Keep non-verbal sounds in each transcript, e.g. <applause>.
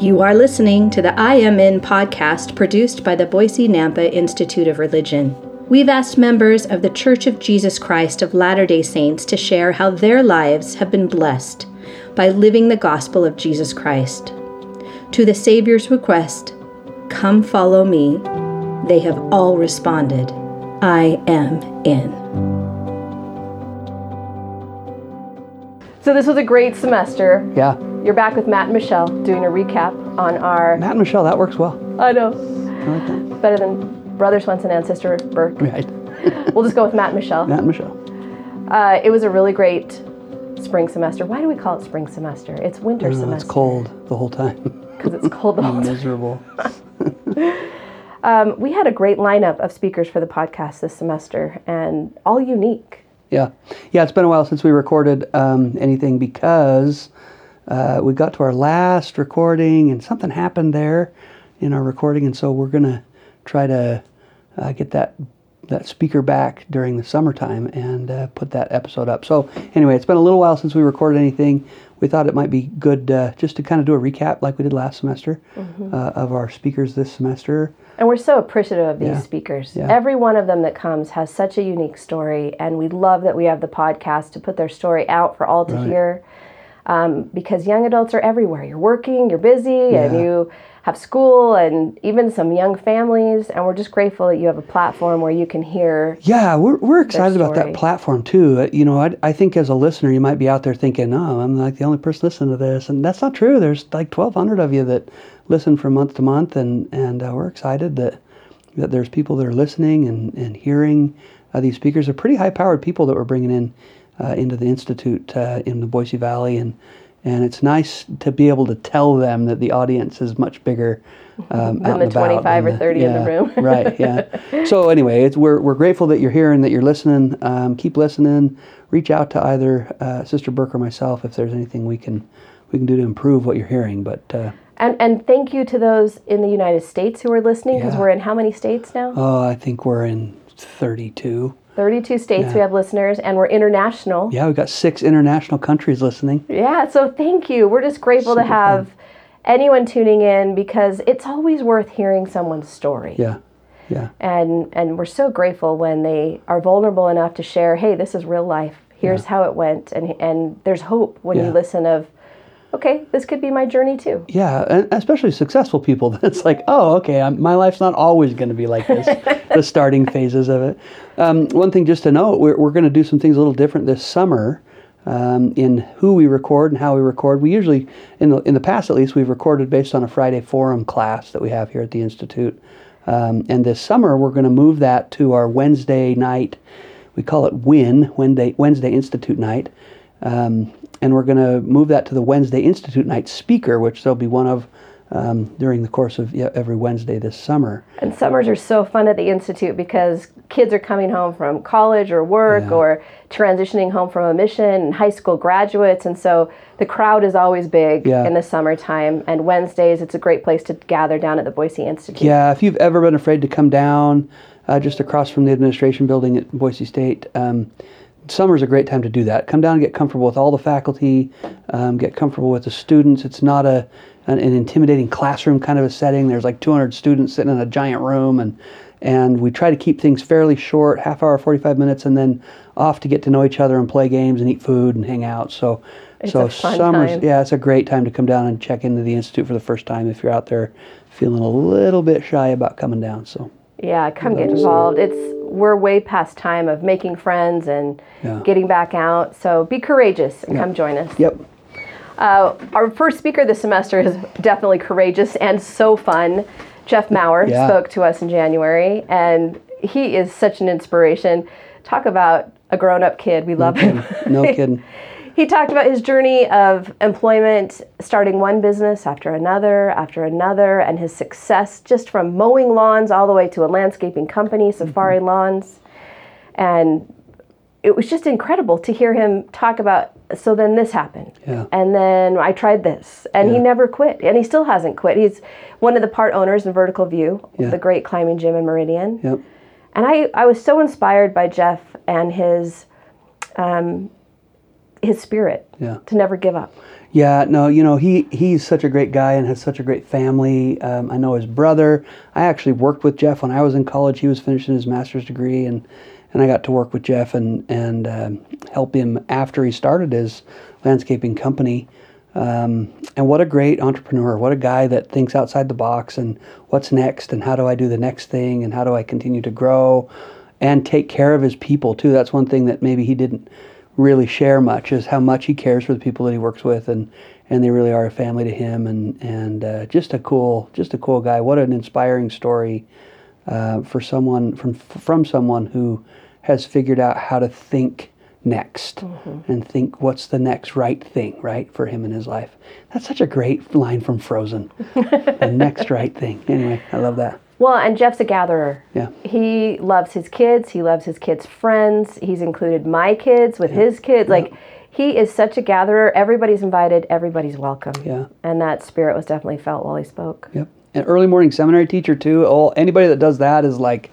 You are listening to the I Am In podcast produced by the Boise Nampa Institute of Religion. We've asked members of the Church of Jesus Christ of Latter day Saints to share how their lives have been blessed by living the gospel of Jesus Christ. To the Savior's request, Come follow me, they have all responded, I am in. So this was a great semester. Yeah. You're back with Matt and Michelle doing a recap on our. Matt and Michelle, that works well. I know. I like that. Better than Brother Swenson and Sister Burke. Right. <laughs> We'll just go with Matt and Michelle. Matt and Michelle. Uh, it was a really great spring semester. Why do we call it spring semester? It's winter I don't know, semester. it's cold the whole time. Because it's <laughs> cold the whole time. Miserable. <laughs> Um, we had a great lineup of speakers for the podcast this semester and all unique. Yeah. Yeah, it's been a while since we recorded um, anything because uh, we got to our last recording and something happened there in our recording, and so we're going to try to uh, get that that speaker back during the summertime and uh, put that episode up. So anyway, it's been a little while since we recorded anything. We thought it might be good uh, just to kind of do a recap like we did last semester Mm-hmm. uh, of our speakers this semester. And we're so appreciative of these Yeah. speakers. Yeah. Every one of them that comes has such a unique story, and we love that we have the podcast to put their story out for all to Right. hear. Um, because young adults are everywhere. You're working, you're busy, and you have school, and even some young families. And we're just grateful that you have a platform where you can hear. Yeah, we're, we're excited about that platform too. Uh, You know, I, I think as a listener, you might be out there thinking, oh, I'm like the only person listening to this. And that's not true. There's like 1,200 of you that listen from month to month. And, and uh, we're excited that, that there's people that are listening and, and hearing uh, these speakers. They're pretty high powered people that we're bringing in uh, into the Institute uh, in the Boise Valley. And, and it's nice to be able to tell them that the audience is much bigger um, <laughs> Than the and about 25 or than 30 in the room. <laughs> right, yeah. So anyway, it's, we're, we're grateful that you're here and that you're listening. Um, keep listening. Reach out to either uh, Sister Burke or myself if there's anything we can we can do to improve what you're hearing. But uh, And, and thank you to those in the United States who are listening, because Yeah. we're in how many states now? oh, I think we're in 32. 32 states we have listeners, and we're international. Yeah, we've got six international countries listening. Yeah, so thank you. We're just grateful to Super have anyone tuning in because it's always worth hearing someone's story. Yeah, yeah, And and we're so grateful when they are vulnerable enough to share, "Hey, this is real life. Here's how it went." And and there's hope when Yeah. you listen of, "Okay, this could be my journey too." yeah, and especially successful people. <laughs> It's like, oh, okay, I'm, my life's not always going to be like this. <laughs> the starting phases of it. Um, one thing just to note, we're, we're going to do some things a little different this summer um, in who we record and how we record. We usually, in the in the past at least, we've recorded based on a Friday forum class that we have here at the institute. Um, and this summer, we're going to move that to our Wednesday night. We call it WIN Wednesday Wednesday Institute night. Um, and we're going to move that to the Wednesday Institute night speaker, which there'll be one of um, during the course of yeah, every Wednesday this summer. And summers are so fun at the institute because kids are coming home from college or work Yeah. or transitioning home from a mission and high school graduates and so the crowd is always big Yeah. in the summertime and Wednesdays it's a great place to gather down at the Boise Institute. Yeah, if you've ever been afraid to come down uh, just across from the administration building at Boise State, um, summer's a great time to do that. Come down and get comfortable with all the faculty, um, get comfortable with the students. It's not a an, an intimidating classroom kind of a setting. There's like 200 students sitting in a giant room, and and we try to keep things fairly short, half hour, 45 minutes, and then off to get to know each other and play games and eat food and hang out. So. It's so summer's time. yeah, it's a great time to come down and check into the institute for the first time if you're out there feeling a little bit shy about coming down. So Yeah, come get involved. It's we're way past time of making friends and Yeah. getting back out. So be courageous and come join us. yep, Uh, our first speaker this semester is definitely courageous and so fun. Jeff Maurer Yeah. spoke to us in January, and he is such an inspiration. Talk about a grown up kid. We love him. no <laughs> kidding. He talked about his journey of employment, starting one business after another, after another, and his success just from mowing lawns all the way to a landscaping company, Safari Lawns. And it was just incredible to hear him talk about so then this happened. Yeah. And then I tried this. And he never quit. And he still hasn't quit. He's one of the part owners in Vertical View, Yeah. the great climbing gym in Meridian. Yep. And I, I was so inspired by Jeff and his um, his spirit Yeah. to never give up. Yeah, no, you know, he he's such a great guy and has such a great family. Um, I know his brother. I actually worked with Jeff when I was in college. He was finishing his master's degree, and and I got to work with Jeff and and um, help him after he started his landscaping company. Um, and what a great entrepreneur! What a guy that thinks outside the box and what's next and how do I do the next thing and how do I continue to grow and take care of his people too. That's one thing that maybe he didn't really share much is how much he cares for the people that he works with and and they really are a family to him and and uh, just a cool just a cool guy. What an inspiring story uh, for someone from from someone who has figured out how to think next and think what's the next right thing right for him in his life. That's such a great line from frozen. <laughs> The next right thing. Anyway i love that Well, and Jeff's a gatherer. yeah He loves his kids. He loves his kids' friends. He's included my kids with his kids. Like, he is such a gatherer. Everybody's invited. Everybody's welcome. Yeah. And that spirit was definitely felt while he spoke. Yep. An early morning seminary teacher too. Oh, anybody that does that is like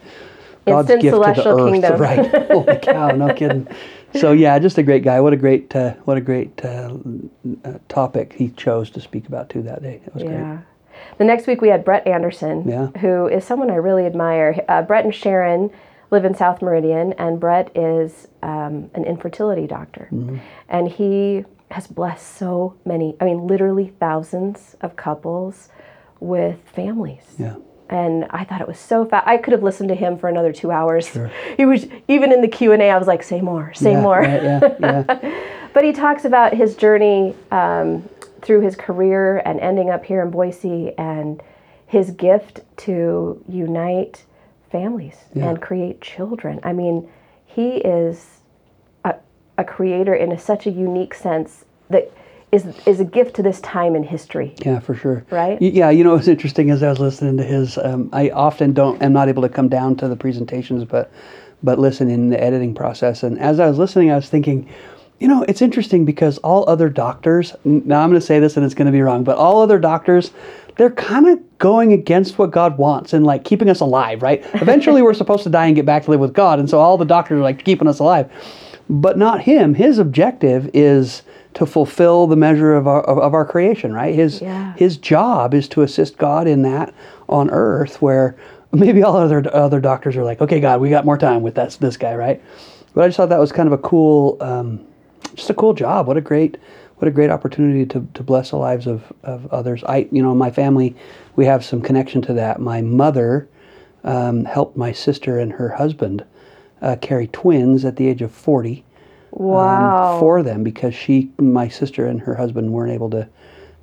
God's Instant gift to the earth, kingdom. <laughs> right? Holy cow! No <laughs> kidding. So yeah, just a great guy. What a great, uh, what a great uh, topic he chose to speak about too that day. It was Yeah. The next week we had Brett Anderson, Yeah. who is someone I really admire. Uh, Brett and Sharon live in South Meridian, and Brett is um, an infertility doctor. Mm-hmm. And he has blessed so many, I mean, literally thousands of couples with families. Yeah. and I thought it was so fast. I could have listened to him for another two hours. He was even in the Q and A. I was like, "Say more, say yeah, more." right, yeah, yeah. <laughs> But he talks about his journey um, through his career and ending up here in Boise, and his gift to unite families Yeah. and create children. I mean, he is a, a creator in a, such a unique sense that is is a gift to this time in history. Yeah, for sure. Right? Yeah, you know what's interesting as I was listening to his. Um, I often don't. am not able to come down to the presentations, but but listen in the editing process. And as I was listening, I was thinking, you know, it's interesting because all other doctors. Now I'm going to say this, and it's going to be wrong, but all other doctors. They're kind of going against what God wants and like keeping us alive, right? <laughs> Eventually, we're supposed to die and get back to live with God, and so all the doctors are like keeping us alive, but not him. His objective is to fulfill the measure of our of, of our creation, right? His Yeah. his job is to assist God in that on earth where maybe all other other doctors are like, okay, God, we got more time with that this guy, right? But I just thought that was kind of a cool, um, just a cool job. What a great, what a great opportunity to, to bless the lives of, of others. I, you know, my family, we have some connection to that. My mother um, helped my sister and her husband uh, carry twins at the age of forty Wow. um, for them because she, my sister, and her husband weren't able to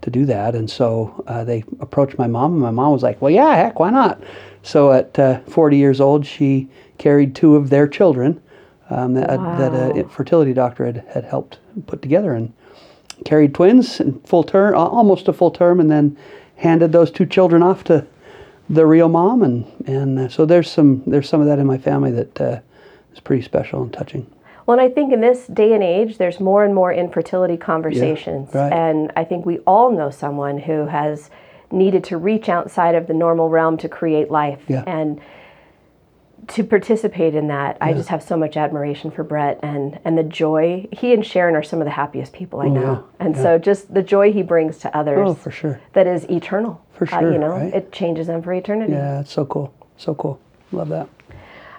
to do that, and so uh, they approached my mom, and my mom was like, "Well, yeah, heck, why not?" So at uh, 40 years old, she carried two of their children um, that, that a fertility doctor had, had helped put together, and carried twins in full term, almost a full term, and then handed those two children off to the real mom, and and uh, so there's some there's some of that in my family that uh, is pretty special and touching. Well, and I think in this day and age, there's more and more infertility conversations. right. And I think we all know someone who has needed to reach outside of the normal realm to create life. Yeah. And to participate in that, I just have so much admiration for Brett and, and the joy. He and Sharon are some of the happiest people I know. Oh, yeah. And so just the joy he brings to others Oh, for sure. that is eternal. For Uh, sure, you know, right? it changes them for eternity. Yeah, it's so cool, so cool. Love that.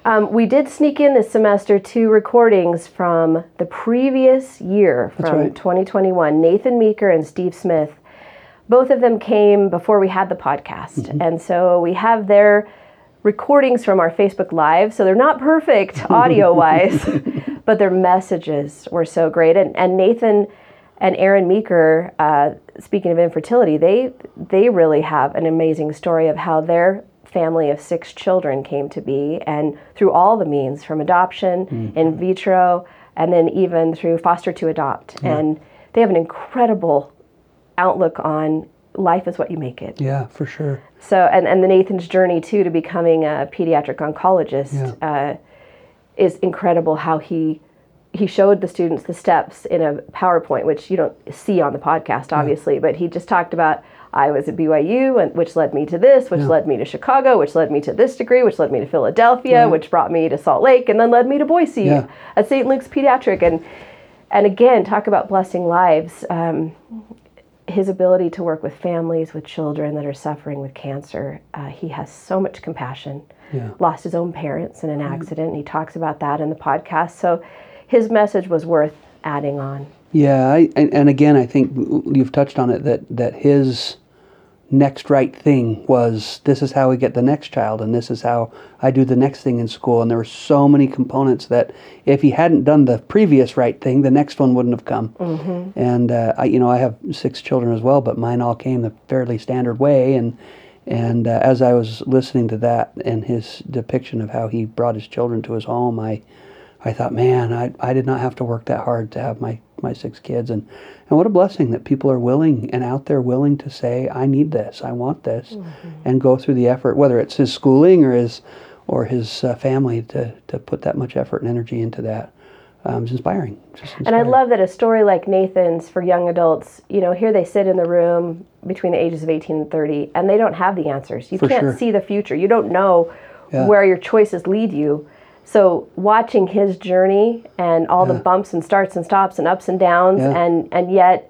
Um, we did sneak in this semester two recordings from the previous year, from right. 2021. Nathan Meeker and Steve Smith. Both of them came before we had the podcast. Mm-hmm. And so we have their recordings from our Facebook Live. So they're not perfect <laughs> audio wise, but their messages were so great. And, and Nathan and Aaron Meeker, uh, speaking of infertility, they they really have an amazing story of how their family of six children came to be, and through all the means, from adoption, in vitro, and then even through foster to adopt. And they have an incredible outlook on life is what you make it. Yeah, for sure. So, and, and the Nathan's journey too to becoming a pediatric oncologist uh, is incredible. How he he showed the students the steps in a PowerPoint, which you don't see on the podcast, obviously, but he just talked about I was at BYU, and which led me to this, which led me to Chicago, which led me to this degree, which led me to Philadelphia, which brought me to Salt Lake, and then led me to Boise Yeah. at St. Luke's Pediatric, and and again, talk about blessing lives. Um, his ability to work with families, with children that are suffering with cancer. Uh, he has so much compassion. Yeah. Lost his own parents in an accident, and he talks about that in the podcast. So his message was worth adding on. Yeah, I, and, and again, I think you've touched on it that that his next right thing was this is how we get the next child, and this is how I do the next thing in school. And there were so many components that if he hadn't done the previous right thing, the next one wouldn't have come. Mm-hmm. And uh, I, you know, I have six children as well, but mine all came the fairly standard way. And and uh, as I was listening to that and his depiction of how he brought his children to his home, I I thought, man, I, I did not have to work that hard to have my, my six kids. And, and what a blessing that people are willing and out there willing to say, I need this, I want this, mm-hmm. and go through the effort, whether it's his schooling or his, or his uh, family to, to put that much effort and energy into that. Um, it's inspiring. inspiring. And I love that a story like Nathan's for young adults, you know, here they sit in the room between the ages of 18 and 30, and they don't have the answers. You For can't sure. see the future. You don't know Yeah. where your choices lead you. So watching his journey and all the bumps and starts and stops and ups and downs Yeah. and and yet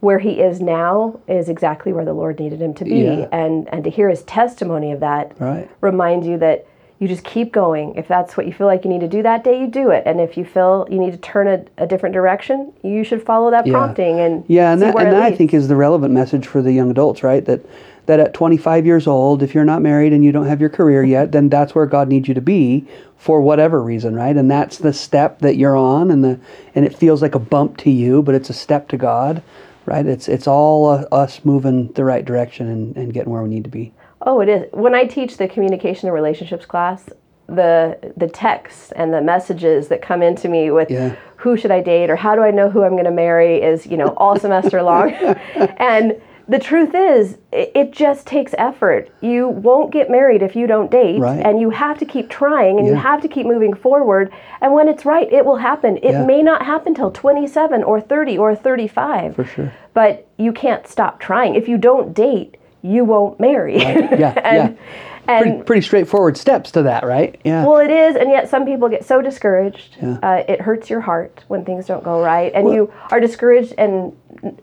where he is now is exactly where the Lord needed him to be Yeah. and and to hear his testimony of that Right. reminds you that you just keep going. If that's what you feel like you need to do that day, you do it. And if you feel you need to turn a, a different direction, you should follow that Yeah. prompting and Yeah, and that, and that I think is the relevant message for the young adults, right? That that at 25 years old, if you're not married and you don't have your career yet, then that's where God needs you to be for whatever reason, right? And that's the step that you're on, and the and it feels like a bump to you, but it's a step to God, right? It's it's all uh, us moving the right direction and, and getting where we need to be. Oh, it is. When I teach the communication and relationships class, the the texts and the messages that come into me with Yeah. who should I date or how do I know who I'm going to marry is, you know, all semester long. <laughs> and the truth is, it, it just takes effort. You won't get married if you don't date, Right. and you have to keep trying and you have to keep moving forward. And when it's right, it will happen. It Yeah. may not happen till 27 or 30 or 35. For sure. But you can't stop trying. If you don't date, you won't marry. <laughs> Yeah, and, and Pretty, pretty straightforward steps to that, right? Yeah. well, it is, and yet some people get so discouraged. Yeah. Uh, it hurts your heart when things don't go right, and you are discouraged, and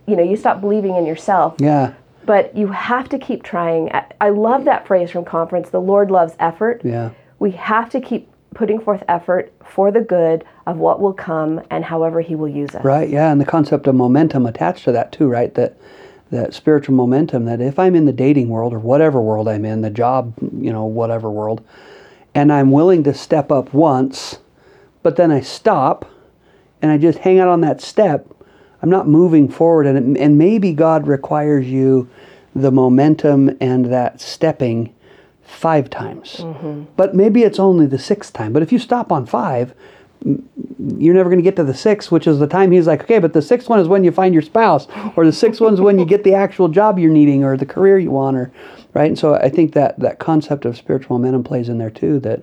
you know you stop believing in yourself. yeah. But you have to keep trying. I, I love that phrase from conference. The Lord loves effort. Yeah. We have to keep putting forth effort for the good of what will come and however He will use us. Right, yeah, and the concept of momentum attached to that too, right? That that spiritual momentum that if I'm in the dating world or whatever world I'm in, the job, you know, whatever world, and I'm willing to step up once, but then I stop and I just hang out on that step, I'm not moving forward and it, and maybe God requires you the momentum and that stepping five times. Mm-hmm. But maybe it's only the sixth time. But if you stop on five, you're never going to get to the sixth, which is the time he's like, okay, but the sixth one is when you find your spouse, or the sixth one's when you get the actual job you're needing, or the career you want, or right. And so I think that that concept of spiritual momentum plays in there too. That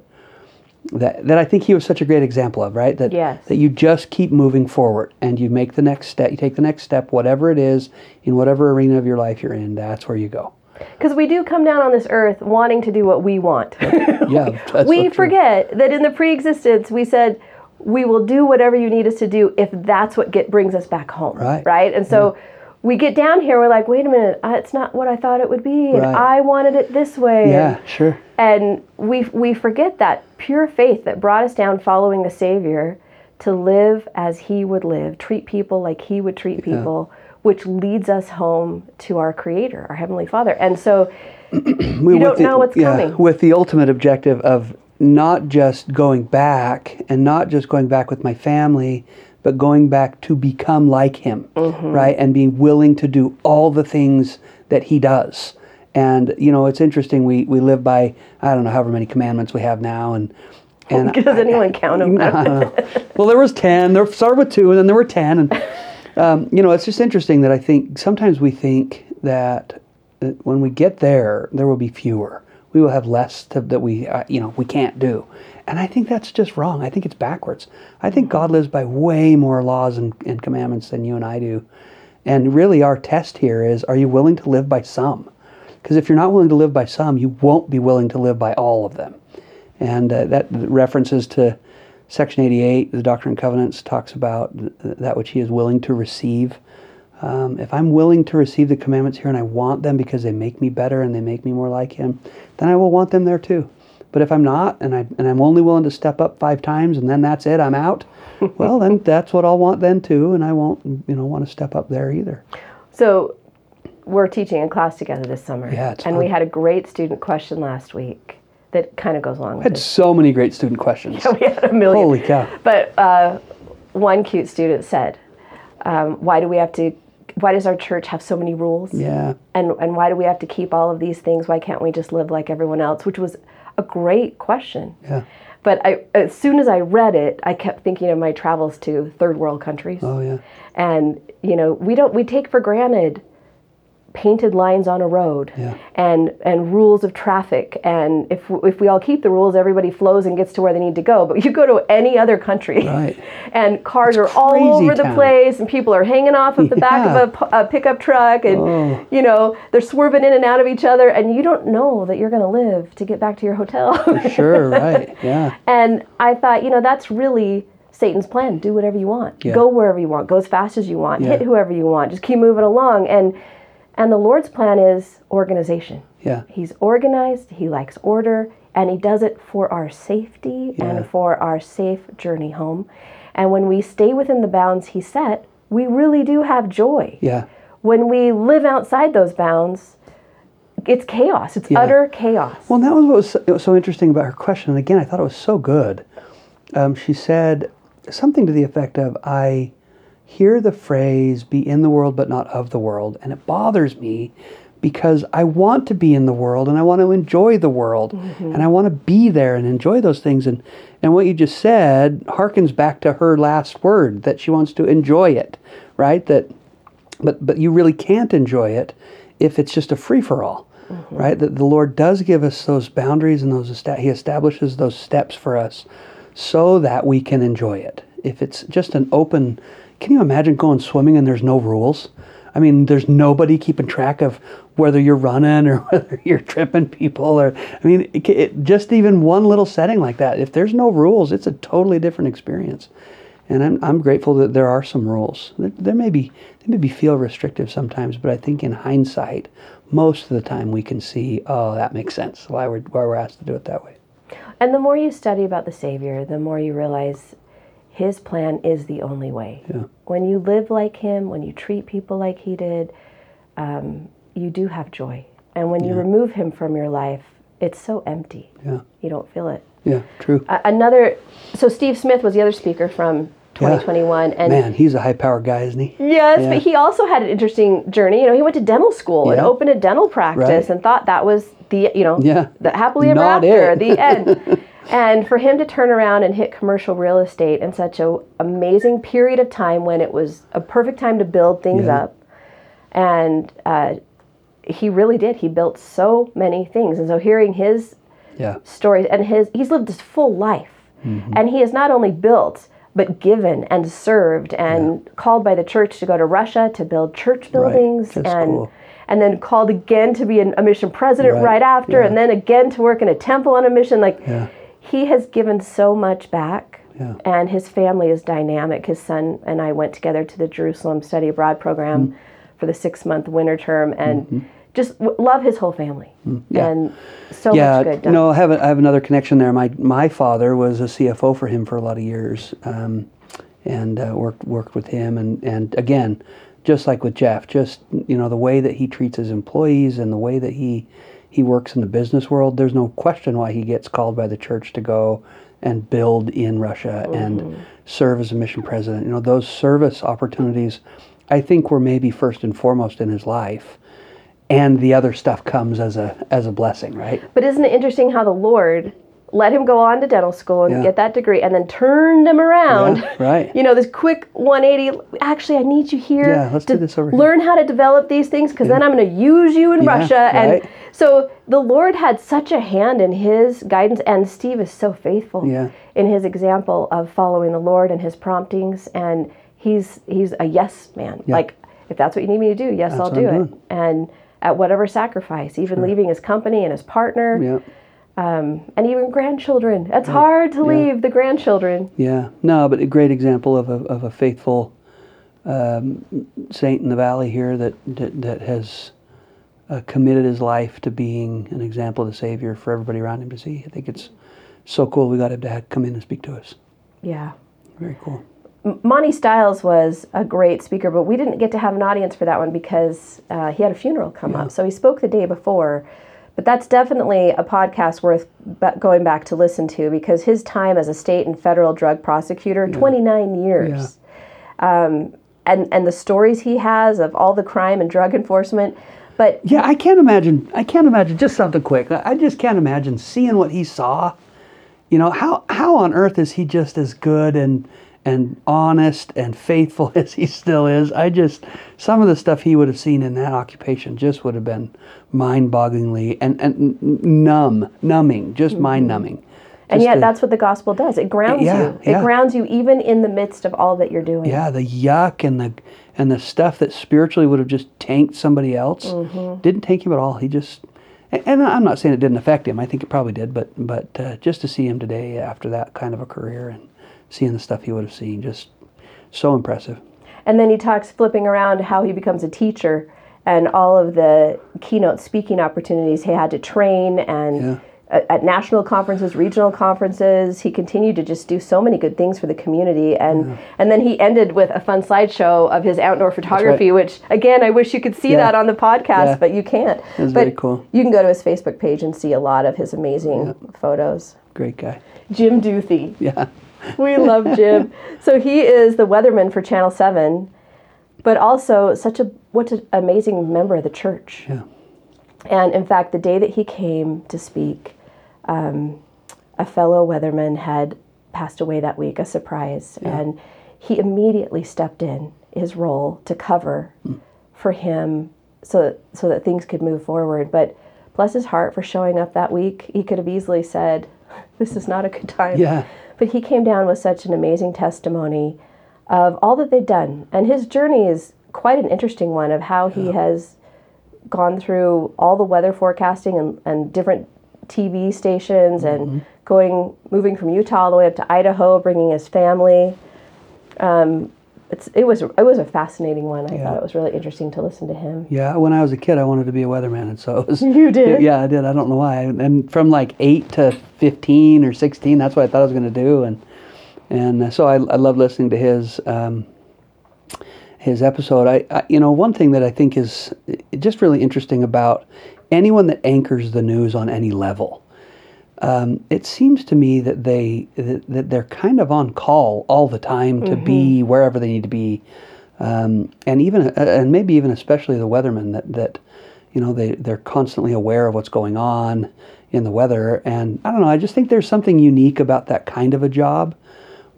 that that I think he was such a great example of, right? That Yes. that you just keep moving forward and you make the next step. You take the next step, whatever it is, in whatever arena of your life you're in. That's where you go. Because we do come down on this earth wanting to do what we want. Yeah, <laughs> we so true. forget that in the pre-existence we said we will do whatever you need us to do if that's what get brings us back home Right. right and so we get down here we're like wait a minute uh, it's not what i thought it would be and Right. i wanted it this way Yeah, sure. and we we forget that pure faith that brought us down following the savior to live as he would live treat people like he would treat people which leads us home to our creator our heavenly father and so <clears throat> We- You don't the- know what's yeah, coming. With the ultimate objective of not just going back and not just going back with my family, but going back to become like him, Mm-hmm. right? And being willing to do all the things that he does. And you know, it's interesting. We we live by I don't know however many commandments we have now, and and <laughs> does anyone count them <laughs> I. Well, there was ten. There started with two, and then there were ten. And um, you know, it's just interesting that I think sometimes we think that uh, when we get there, there will be fewer. We will have less to, that we uh, you know we can't do. And I think that's just wrong. I think it's backwards. I think God lives by way more laws and, and commandments than you and I do. And really, our test here is: Are you willing to live by some? Because if you're not willing to live by some, you won't be willing to live by all of them and uh, that references to Section 88, the Doctrine and Covenants, talks about th- that which he is willing to receive. Um, if I'm willing to receive the commandments here and I want them because they make me better and they make me more like him, then I will want them there too. But if I'm not and I and I'm only willing to step up five times and then that's it, I'm out. <laughs> well, then that's what I'll want then too, and I won't you know want to step up there either. So we're teaching a class together this summer. Yeah, it's and we had a great student question last week that kind of goes along with it. Had this. so many great student questions. <laughs> We had a million. Holy cow! But uh, one cute student said, um, "Why do we have to? Why does our church have so many rules? Yeah, And and why do we have to keep all of these things? Why can't we just live like everyone else?" Which was a great question. yeah. But I, as soon as I read it, I kept thinking of my travels to third world countries. Oh yeah. And you know, we don't we take for granted painted lines on a road Yeah. and and rules of traffic and if if we all keep the rules everybody flows and gets to where they need to go but you go to any other country Right. <laughs> and cars It's are all over the place and people are hanging off of the <laughs> back of a, a pickup truck and Oh. you know they're swerving in and out of each other and you don't know that you're going to live to get back to your hotel <laughs> Sure. Right. Yeah. and I thought, you know, that's really Satan's plan. Do whatever you want. Yeah. Go wherever you want. Go as fast as you want. Yeah. Hit whoever you want. Just keep moving along. And and the Lord's plan is organization. Yeah. He's organized, he likes order, and he does it for our safety Yeah. and for our safe journey home. And when we stay within the bounds he set, we really do have joy. Yeah. When we live outside those bounds, it's chaos. It's Yeah. utter chaos. Well, that was what was so, it was so interesting about her question. And again, I thought it was so good. Um, she said something to the effect of, I hear the phrase, be in the world but not of the world. And it bothers me because I want to be in the world and I want to enjoy the world mm-hmm. and I want to be there and enjoy those things. And, and what you just said harkens back to her last word that she wants to enjoy it, right? That but but you really can't enjoy it if it's just a free for all, mm-hmm. right? That the Lord does give us those boundaries and those He establishes those steps for us, so that we can enjoy it. If it's just an open, can you imagine going swimming and there's no rules? I mean, there's nobody keeping track of whether you're running or <laughs> whether you're tripping people or I mean, it, it, just even one little setting like that. If there's no rules, it's a totally different experience. And I'm, I'm grateful that there are some rules. There, there may be they maybe feel restrictive sometimes, but I think in hindsight, most of the time we can see, oh, that makes sense. Why we're why we're asked to do it that way. And the more you study about the Savior, the more you realize his plan is the only way. Yeah. When you live like him, when you treat people like he did, um, you do have joy. And when you remove him from your life, it's so empty. Yeah. You don't feel it. Yeah. True. A- another, so Steve Smith was the other speaker from 2021, and Man, he's a high powered guy, isn't he? Yes, Yeah. but he also had an interesting journey. You know, he went to dental school and opened a dental practice Right. and thought that was the, you know, Yeah. the happily ever Not after, it. the end. <laughs> and for him to turn around and hit commercial real estate in such a amazing period of time when it was a perfect time to build things Yeah. up, and uh, he really did. He built so many things, and so hearing his Yeah. stories and his he's lived his full life Mm-hmm. and he has not only built but given and served and called by the church to go to Russia to build church buildings That's and cool. and then called again to be an, a mission president Right. right, after Yeah. and then again to work in a temple on a mission like Yeah. He has given so much back Yeah. and his family is dynamic his son and I went together to the Jerusalem study abroad program Mm-hmm. for the 6 month winter term and just w- love his whole family Yeah. and so yeah, much good done. no, I have, a, I have another connection there. My my father was a CFO for him for a lot of years, um, and uh, worked worked with him. And, and again, just like with Jeff, just you know the way that he treats his employees and the way that he he works in the business world. There's no question why he gets called by the church to go and build in Russia and mm-hmm. serve as a mission president. You know those service opportunities, I think were maybe first and foremost in his life. And the other stuff comes as a as a blessing, right? But isn't it interesting how the Lord let him go on to dental school and Yeah. get that degree and then turned him around? Yeah, right. <laughs> You know, this quick 180. Actually, I need you here. Yeah, let's to do this over here. Learn how to develop these things because then I'm going to use you in Yeah, Russia. And right. so the Lord had such a hand in his guidance, and Steve is so faithful Yeah. in his example of following the Lord and his promptings. And he's he's a yes man. Like, if that's what you need me to do, yes, I'll do it. And at whatever sacrifice, even leaving his company and his partner Yeah. Um, and even grandchildren. It's hard to leave the grandchildren. Yeah, no, but a great example of a, of a faithful um, saint in the valley here that that, that has uh, committed his life to being an example of the Savior for everybody around him to see. I think it's so cool. We got him to come in and speak to us. Yeah. Very cool. Monty Stiles was a great speaker, but we didn't get to have an audience for that one because uh, he had a funeral come up. So he spoke the day before. But that's definitely a podcast worth going back to listen to because his time as a state and federal drug prosecutor, 29 years. Um, and, and the stories he has of all the crime and drug enforcement. But Yeah, I can't imagine. I can't imagine. Just something quick. I I just can't imagine seeing what he saw. You know how how on earth is he just as good and and honest and faithful <laughs> as he still is? I just some of the stuff he would have seen in that occupation just would have been mind-bogglingly and and numb, numbing, just mind-numbing. and yet to- that's what the gospel does. It grounds Yeah, you. yeah. It grounds you even in the midst of all that you're doing. yeah, the yuck and the and the stuff that spiritually would have just tanked somebody else Mm-hmm. didn't tank him at all. He just and- and I'm not saying it didn't affect him. I think it probably did, but but uh, just to see him today after that kind of a career and seeing the stuff he would have seen, just so impressive. And then he talks flipping around how he becomes a teacher and all of the keynote speaking opportunities he had to train and Yeah. at, at national conferences, regional conferences, he continued to just do so many good things for the community. And and then he ended with a fun slideshow of his outdoor photography, which again I wish you could see Yeah. that on the podcast, Yeah. but you can't. That's but very cool. You can go to his Facebook page and see a lot of his amazing photos. Great guy. Jim Duthie. Yeah. <laughs> We love Jim. so he is the weatherman for Channel 7, but also such a what an amazing member of the church. Yeah. And in fact, the day that he came to speak, um, a fellow weatherman had passed away that week, a surprise, and he immediately stepped in his role to cover for him so that, so that things could move forward. But bless his heart for showing up that week. He could have easily said, <laughs> "This is not a good time." Yeah. But he came down with such an amazing testimony of all that they've done, and his journey is quite an interesting one of how he has gone through all the weather forecasting and, and different TV stations and going moving from Utah all the way up to Idaho, bringing his family. Um, it's it was it was a fascinating one. I thought it was really interesting to listen to him. Yeah, when I was a kid, I wanted to be a weatherman, and so it was. <laughs> You did? Yeah, I did. I don't know why. And from like eight to fifteen or sixteen, that's what I thought I was going to do, and and uh, so I, I love listening to his um, his episode. I, I you know one thing that I think is uh, just really interesting about anyone that anchors the news on any level. Um, it seems to me that they that, that they're kind of on call all the time to be wherever they need to be, um, and even uh, and maybe even especially the weathermen that that you know they they're constantly aware of what's going on in the weather, and I don't know. I just think there's something unique about that kind of a job,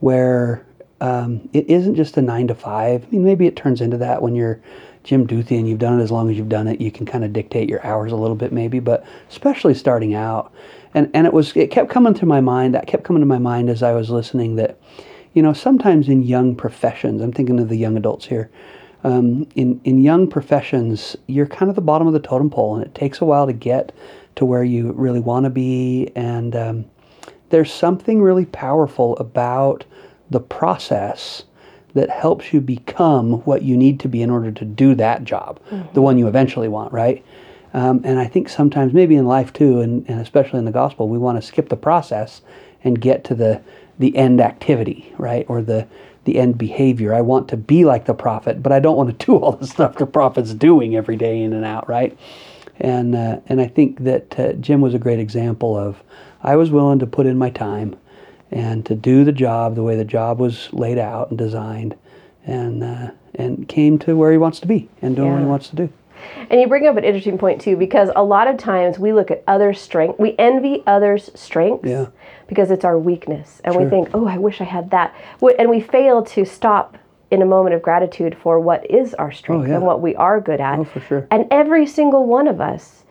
where um, it isn't just a nine to five. I mean, maybe it turns into that when you're Jim Duthie and you've done it as long as you've done it. You can kind of dictate your hours a little bit, maybe, but especially starting out. And and it was it kept coming to my mind. That kept coming to my mind as I was listening. That you know sometimes in young professions, I'm thinking of the young adults here. Um, in in young professions, you're kind of the bottom of the totem pole, and it takes a while to get to where you really want to be. And um, there's something really powerful about the process that helps you become what you need to be in order to do that job, the one you eventually want, right? Um, and I think sometimes, maybe in life too, and, and especially in the gospel, we want to skip the process and get to the the end activity, right, or the the end behavior. I want to be like the prophet, but I don't want to do all the stuff the prophet's doing every day in and out, right? And uh, and I think that uh, Jim was a great example of I was willing to put in my time and to do the job the way the job was laid out and designed, and uh, and came to where he wants to be and doing what he wants to do. And you bring up an interesting point too, because a lot of times we look at other strength, we envy others' strengths Yeah. because it's our weakness, and we think, "Oh, I wish I had that," and we fail to stop in a moment of gratitude for what is our strength yeah. and what we are good at. Oh, for sure. And every single one of us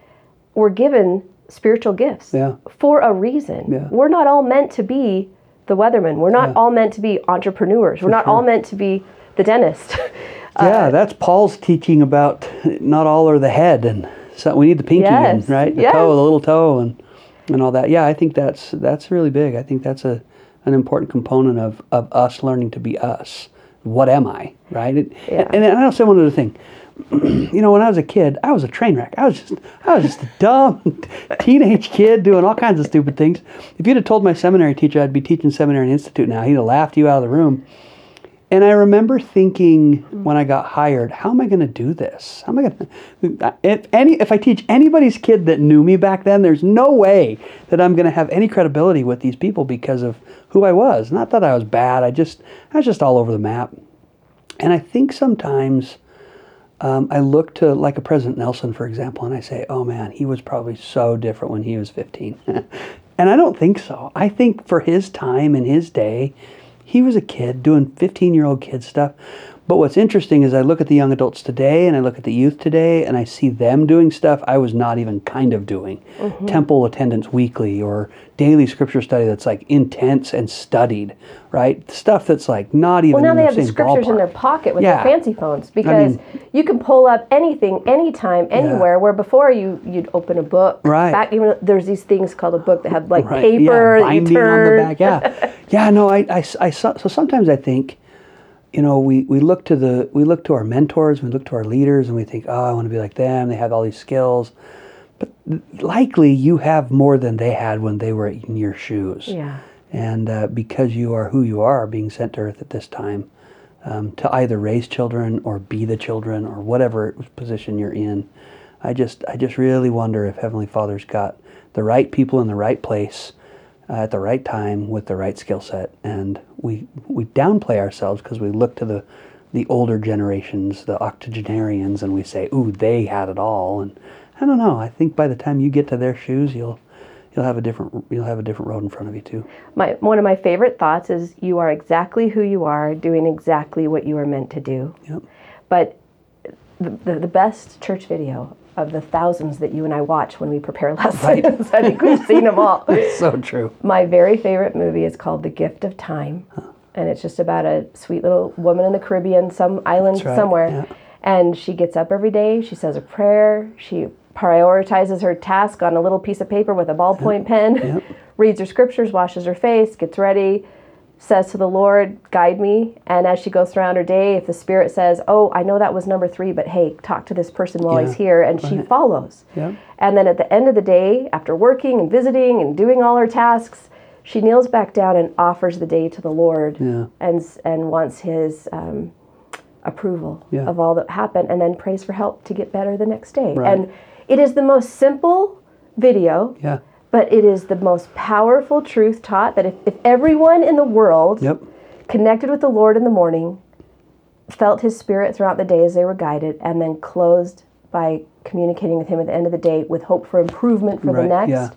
were given spiritual gifts Yeah. for a reason. Yeah. We're not all meant to be the weatherman. We're not all meant to be entrepreneurs. We're not all meant to be the dentist. <laughs> yeah, uh, that's Paul's teaching about not all are the head, and so we need the pinky, Yes, and, right? The yes. toe, the little toe, and and all that. Yeah, I think that's that's really big. I think that's a an important component of of us learning to be us. What am I, right? It, Yeah. And, and I'll say one other thing. you know, when I was a kid, I was a train wreck. I was just, I was just a dumb <laughs> teenage kid doing all kinds of stupid things. If you'd have told my seminary teacher I'd be teaching seminary and institute now, he'd have laughed you out of the room. And I remember thinking when I got hired, how am I going to do this? How am I going to? If any, if I teach anybody's kid that knew me back then, there's no way that I'm going to have any credibility with these people because of who I was. Not that I was bad. I just, I was just all over the map. And I think sometimes um, I look to like a President Nelson, for example, and I say, oh man, he was probably so different when he was 15. <laughs> and I don't think so. I think for his time and his day, he was a kid doing 15 year old kid stuff. But what's interesting is I look at the young adults today and I look at the youth today and I see them doing stuff I was not even kind of doing. Mm-hmm. Temple attendance weekly or daily scripture study that's like intense and studied, right? Stuff that's like not even Well, now they the have the scriptures in their pocket with Yeah. their fancy phones because you can pull up anything, anytime, anywhere. Where before you you'd open a book. Right. Back, even there's these things called a book that have like Right, paper yeah, binding on the back. Yeah, <laughs> yeah. No, I, I, I saw- so sometimes I think, you know, we, we look to the we look to our mentors, we look to our leaders, and we think, oh, I want to be like them. They have all these skills, but likely you have more than they had when they were in your shoes. Yeah. And uh, because you are who you are, being sent to earth at this time, um, to either raise children or be the children or whatever position you're in, I just I just really wonder if Heavenly Father's got the right people in the right place Uh, at the right time with the right skill set, and we we downplay ourselves because we look to the the older generations, the octogenarians, and we say, "Ooh, they had it all." And I don't know. I think by the time you get to their shoes, you'll you'll have a different you'll have a different road in front of you too. My one of my favorite thoughts is you are exactly who you are, doing exactly what you are meant to do. Yep. But the, the, the best church video of the thousands that you and I watch when we prepare lessons, <laughs> I think we've <laughs> seen them all. It's so true. My very favorite movie is called The Gift of Time. And it's just about a sweet little woman in the Caribbean, some island right, somewhere. yeah. And she gets up every day, she says a prayer, she prioritizes her task on a little piece of paper with a ballpoint pen, Yep. <laughs> reads her scriptures, washes her face, gets ready, says to the Lord, guide me. And as she goes throughout her day, if the Spirit says, Oh, I know that was number three, but hey, talk to this person while he's here, and she follows. Yep. And then at the end of the day, after working and visiting and doing all her tasks, she kneels back down and offers the day to the Lord Yeah. and and wants His um, approval Yeah. of all that happened, and then prays for help to get better the next day. Right. And it is the most simple video, Yeah. But it is the most powerful truth taught that if, if everyone in the world Yep. connected with the Lord in the morning, felt His Spirit throughout the day as they were guided, and then closed by communicating with Him at the end of the day with hope for improvement for the next, yeah.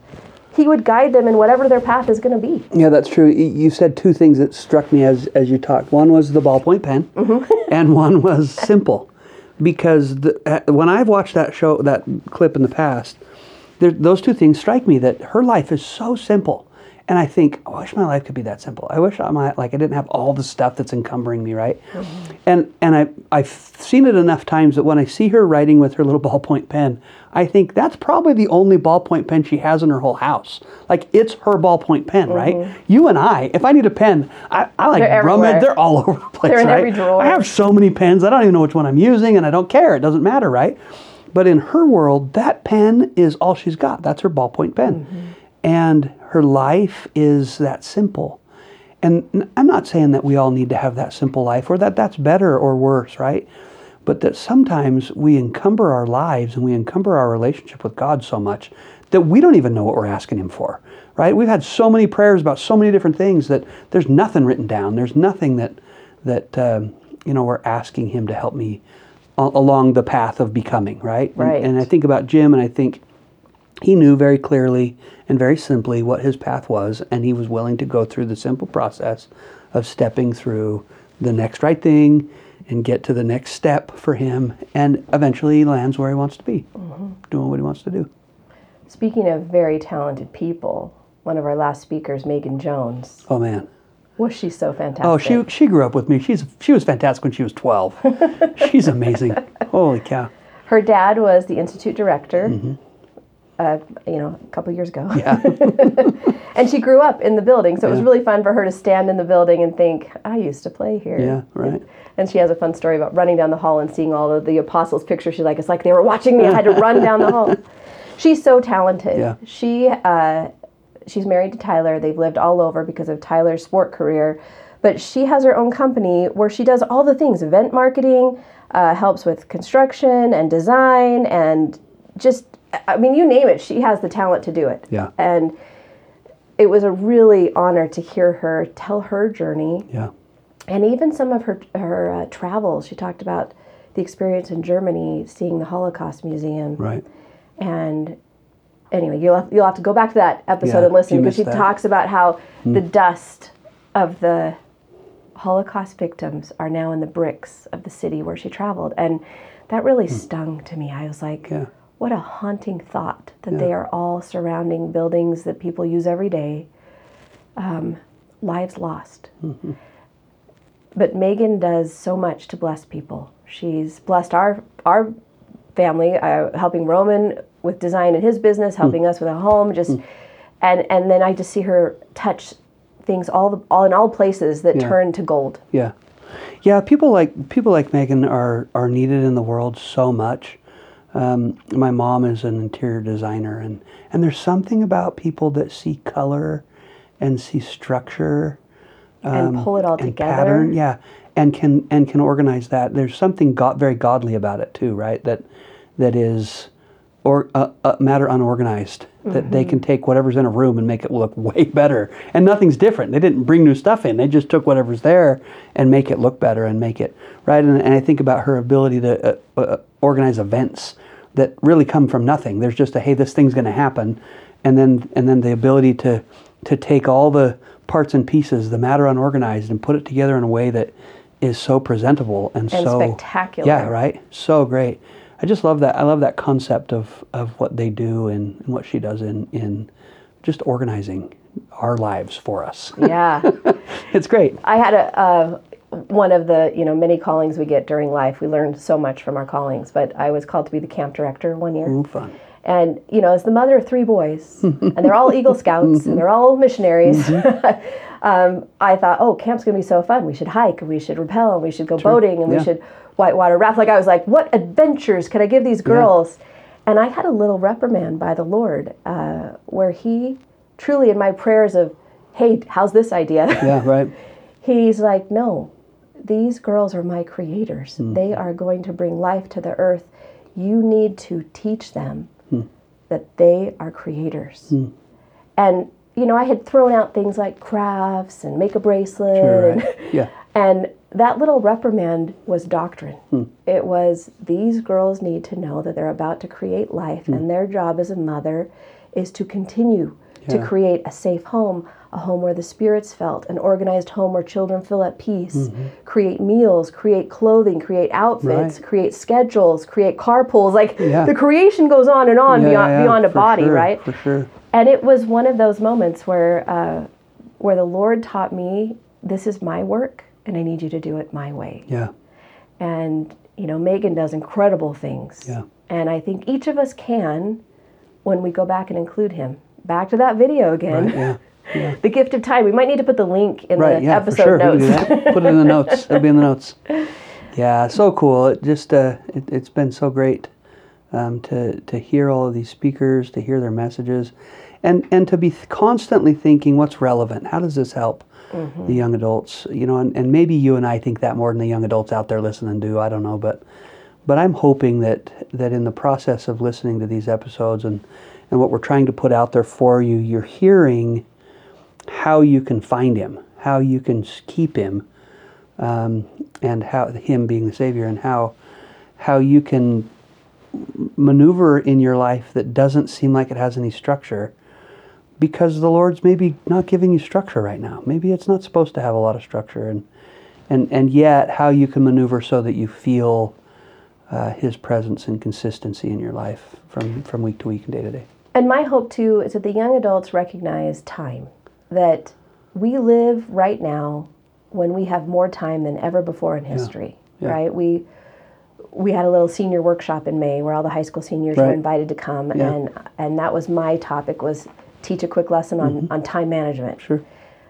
He would guide them in whatever their path is going to be. Yeah, that's true. You said two things that struck me as as you talked. One was the ballpoint pen, <laughs> and one was simple. Because the, uh, when I've watched that show, that clip in the past, there, those two things strike me that her life is so simple, and I think, I wish my life could be that simple. I wish I might like I didn't have all the stuff that's encumbering me, right? Mm-hmm. And and I I've seen it enough times that when I see her writing with her little <laughs> ballpoint pen, I think that's probably the only ballpoint pen she has in her whole house. Like it's her ballpoint pen, right? Mm-hmm. You and I, if I need a pen, I, I like They're rummage. everywhere. They're all <laughs> over the place, They're in right? every drawer. I have so many pens, I don't even know which one I'm using, and I don't care. It doesn't matter, right? But in her world, that pen is all she's got. That's her ballpoint pen. And her life is that simple. And I'm not saying that we all need to have that simple life or that that's better or worse, right? But that sometimes we encumber our lives and we encumber our relationship with God so much that we don't even know what we're asking Him for, right? We've had so many prayers about so many different things that there's nothing written down. There's nothing that that um, you know we're asking Him to help me along the path of becoming, right? And- Right. and I think about Jim, and I think he knew very clearly and very simply what his path was, and he was willing to go through the simple process of stepping through the next right thing and get to the next step for him, and eventually he lands where he wants to be, mm-hmm. doing what he wants to do. Speaking of very talented people, one of our last speakers, Megan Jones, Oh man. Was she so fantastic? Oh, she she grew up with me. She's she was fantastic when she was twelve. <laughs> She's amazing. Holy cow. Her dad was the institute director. uh, you know, a couple years ago. Yeah. <laughs> and she grew up in the building, so it was Yeah. really fun for her to stand in the building and think, I used to play here. Yeah, right. And she has a fun story about running down the hall and seeing all of the apostles' pictures. She's like, it's like they were watching me. I had to run down the hall. <laughs> She's so talented. Yeah. She uh, she's married to Tyler. They've lived all over because of Tyler's sport career. But she has her own company where she does all the things event marketing, uh, helps with construction and design, and just, I mean, you name it, she has the talent to do it. Yeah. And it was a really honor to hear her tell her journey Yeah. and even some of her her uh, travels. She talked about the experience in Germany, seeing the Holocaust Museum, Right. and anyway, you'll have, you'll have to go back to that episode Yeah, and listen because she that. talks about how hmm. the dust of the Holocaust victims are now in the bricks of the city where she traveled, and that really hmm. stung to me. I was like, Yeah. what a haunting thought that they are all surrounding buildings that people use every day. Um, lives lost. Mm-hmm. But Megan does so much to bless people. She's blessed our our family, uh, helping Roman with design in his business, helping us with a home. Just and and then I just see her touch things all the all in all places that Yeah. turn to gold. Yeah, yeah. People like people like Megan are are needed in the world so much. Um, my mom is an interior designer, and and there's something about people that see color and see structure and pull it all Um, and together. pattern. Yeah, and can and can organize that. There's something go- very godly about it too, right? That that is or uh, uh, matter unorganized. That they can take whatever's in a room and make it look <laughs> way better, and nothing's different. They didn't bring new stuff in. They just took whatever's there and make it look better and make it right. And, and I think about her ability to uh, uh, organize events that really come from nothing. There's just a hey, this thing's going to happen, and then and then the ability to to take all the parts and pieces, the matter unorganized, and put it together in a way that is so presentable and, And so spectacular. Yeah, right. So great. I just love that. I love that concept of, of what they do and, and what she does in in just organizing our lives for us. Yeah. <laughs> it's great. I had a uh, one of the you know many callings we get during life. We learn so much from our callings, but I was called to be the camp director one year. Ooh, fun. And you know, as the mother of three boys, <laughs> and they're all Eagle Scouts, and they're all missionaries. <laughs> um, I thought, oh, camp's gonna be so fun. We should hike, and we should rappel, and we should go boating, and Yeah. we should whitewater raft. Like I was like, what adventures could I give these girls? And I had a little reprimand by the Lord, uh, where He truly, in my prayers of, hey, how's this idea? Yeah, right. <laughs> He's like, no, these girls are my creators. Hmm. They are going to bring life to the earth. You need to teach them. That they are creators. And, you know, I had thrown out things like crafts and make a bracelet. Sure, and. <laughs> Yeah. and that little reprimand was doctrine. Hmm. It was these girls need to know that they're about to create life, Hmm. and their job as a mother is to continue to create a safe home, a home where the spirit's felt, an organized home where children feel at peace, Mm-hmm. create meals, create clothing, create outfits, Right. create schedules, create carpools. Like Yeah. the creation goes on and on Yeah, beyond, yeah, beyond a body, sure, right? For sure. And it was one of those moments where uh, where the Lord taught me, this is my work, and I need you to do it my way. Yeah. And you know, Megan does incredible things. Yeah. And I think each of us can when we go back and include him. Back to that video again. Right. Yeah. Yeah. The gift of time. We might need to put the link in Right. the Yeah. episode sure. notes. We can do that. Put it in the notes. <laughs> It'll be in the notes. Yeah. So cool. It just uh, it, it's been so great um, to to hear all of these speakers, to hear their messages, and and to be th- constantly thinking what's relevant. How does this help the young adults? You know, and, and maybe you and I think that more than the young adults out there listening do. I don't know, but but I'm hoping that that in the process of listening to these episodes and and what we're trying to put out there for you, you're hearing how you can find him, how you can keep him, um, and how him being the savior, and how how you can maneuver in your life that doesn't seem like it has any structure, because the Lord's maybe not giving you structure right now. Maybe it's not supposed to have a lot of structure, and and and yet how you can maneuver so that you feel uh, His presence and consistency in your life from from week to week and day to day. And my hope too is that the young adults recognize time, that we live right now when we have more time than ever before in history, Yeah. right? We we had a little senior workshop in May where all the high school seniors were invited to come, Yeah. and and that was my topic was teach a quick lesson on on time management. Mm-hmm. Sure.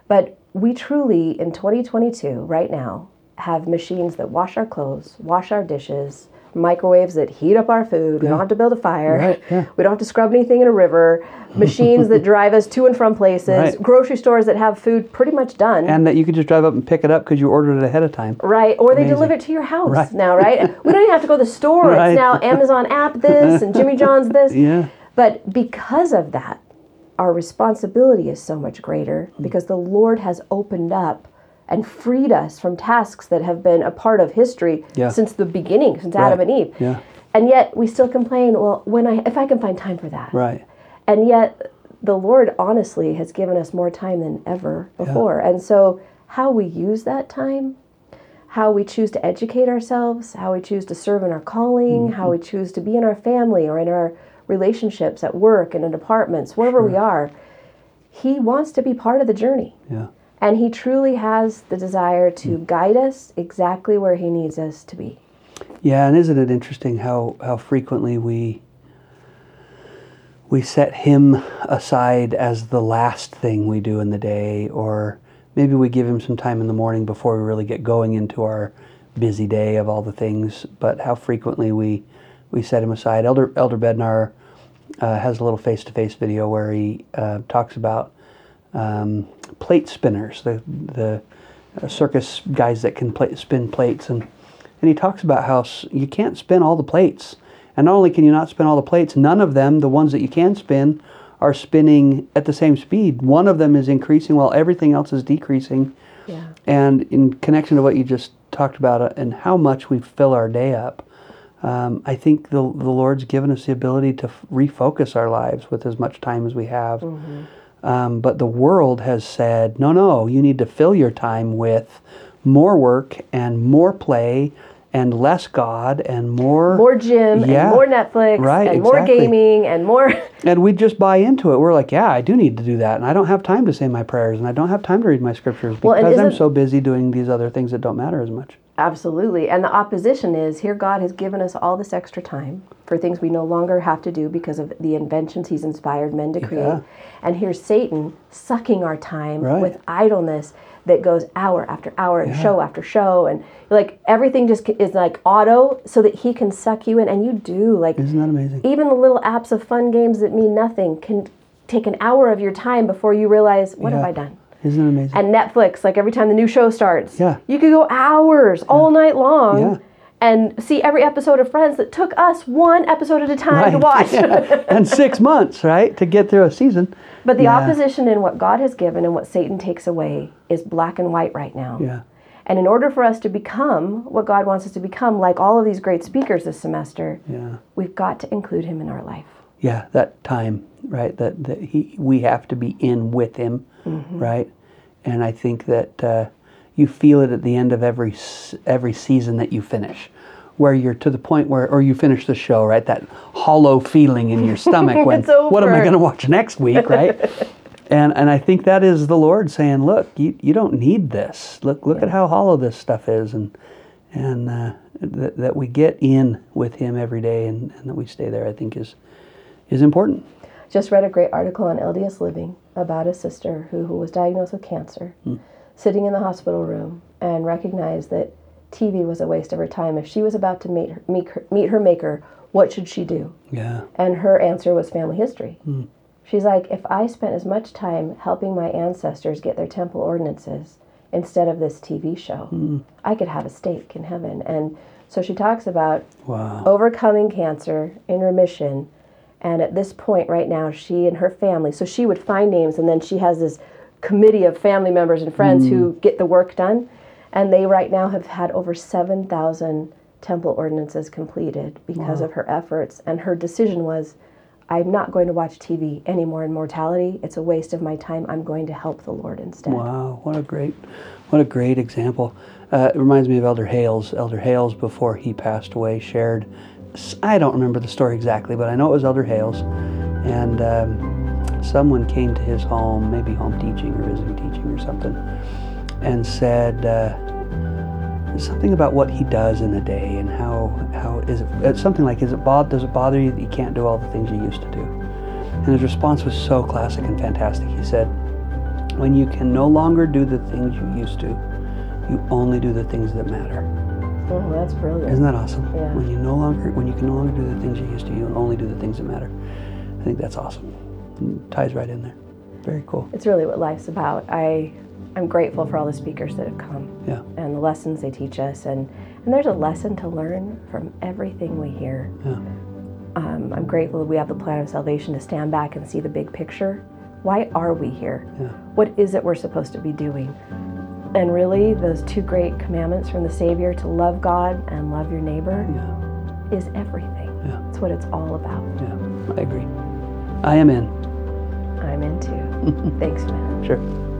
But we truly, in 2022, right now, have machines that wash our clothes, wash our dishes, microwaves that heat up our food. We don't have to build a fire. Right, yeah. We don't have to scrub anything in a river. Machines that <laughs> drive us to and from places. Right. Grocery stores that have food pretty much done. And that you can just drive up and pick it up because you ordered it ahead of time. Right, or they deliver it to your house Right. now, right? <laughs> we don't even have to go to the store. Right. It's now Amazon app this and Jimmy John's this. <laughs> Yeah. But because of that, our responsibility is so much greater because the Lord has opened up and freed us from tasks that have been a part of history Yeah. since the beginning, since Adam and Eve. Yeah. And yet we still complain, well, when I if I can find time for that. Right. And yet the Lord honestly has given us more time than ever before. And so how we use that time, how we choose to educate ourselves, how we choose to serve in our calling, how mm-hmm. we choose to be in our family or in our relationships at work and in apartments, wherever we are, he wants to be part of the journey. Yeah. And he truly has the desire to guide us exactly where he needs us to be. Yeah, and isn't it interesting how, how frequently we we set him aside as the last thing we do in the day, or maybe we give him some time in the morning before we really get going into our busy day of all the things. But how frequently we we set him aside. Elder Elder Bednar uh, has a little face-to-face video where he uh, talks about um, plate spinners, the the uh, circus guys that can pla spin plates, and and he talks about how you can't spin all the plates, and not only can you not spin all the plates, none of them, the ones that you can spin, are spinning at the same speed. One of them is increasing while everything else is decreasing. Yeah. And in connection to what you just talked about uh, and how much we fill our day up, um, I think the, the Lord's given us the ability to f- refocus our lives with as much time as we have. Um, but the world has said, no, no, you need to fill your time with more work and more play and less God and more. More gym Yeah. and more Netflix Right, and more exactly. gaming and more <laughs> And we just buy into it. We're like, yeah, I do need to do that. And I don't have time to say my prayers and I don't have time to read my scriptures Well, because I'm so busy doing these other things that don't matter as much. Absolutely. And the opposition is here God has given us all this extra time for things we no longer have to do because of the inventions he's inspired men to create. Yeah. And here's Satan sucking our time Right. with idleness that goes hour after hour and Yeah. show after show and like everything just is like auto so that he can suck you in and you do like Isn't that amazing? even the little apps of fun games that mean nothing can take an hour of your time before you realize what have I done? Isn't it amazing? and Netflix, like every time the new show starts, Yeah. you could go hours all night long Yeah. And see every episode of Friends that took us one episode at a time to watch. <laughs> Yeah. and six <laughs> months, right, to get through a season. but the Yeah. opposition in what God has given and what Satan takes away is black and white right now. Yeah. And in order for us to become what God wants us to become, like all of these great speakers this semester, Yeah. we've got to include him in our life. Yeah, that time, right? That that he we have to be in with him, Mm-hmm. right? And I think that uh, you feel it at the end of every every season that you finish, where you're to the point where, or you finish the show, right? That hollow feeling in your stomach <laughs> when what am I going to watch next week, right? <laughs> and and I think that is the Lord saying, look, you you don't need this. Look look at how hollow this stuff is, and and uh, that that we get in with Him every day, and, and that we stay there. I think is is important. Just read a great article on LDS Living about a sister who, who was diagnosed with cancer, sitting in the hospital room and recognized that TV was a waste of her time. If she was about to meet her, meet her, meet her maker, what should she do? Yeah. And her answer was family history. Hmm. She's like, if I spent as much time helping my ancestors get their temple ordinances instead of this TV show, hmm. I could have a stake in heaven. And so she talks about Wow. overcoming cancer in remission. And at this point, right now, she and her family, so she would find names, and then she has this committee of family members and friends who get the work done. And they right now have had over 7,000 temple ordinances completed because of her efforts. And her decision was I'm not going to watch TV anymore in mortality. It's a waste of my time. I'm going to help the Lord instead. Wow. What a great, what a great example. Uh, it reminds me of Elder Hales. Elder Hales, before he passed away, shared. I don't remember the story exactly, but I know it was Elder Hales, and um, someone came to his home, maybe home teaching or visiting teaching or something, and said, uh, something about what he does in a day and how how is it something like is it bod does it bother you that you can't do all the things you used to do? And his response was so classic and fantastic. He said, "When you can no longer do the things you used to, you only do the things that matter." Oh, that's brilliant. Isn't that awesome? Yeah. When you no longer when you can no longer do the things you used to, you only do the things that matter. I think that's awesome. Ties right in there. Very cool. It's really what life's about. I, I'm grateful for all the speakers that have come Yeah. and the lessons they teach us. And, and there's a lesson to learn from everything we hear. Yeah. Um, I'm grateful that we have the plan of salvation to stand back and see the big picture. Why are we here? Yeah. What is it we're supposed to be doing? And really, those two great commandments from the Savior to love God and love your neighbor Yeah. is everything. Yeah. That's what it's all about. Yeah. I agree. I am in. I'm into. <laughs> Thanks, man. Sure.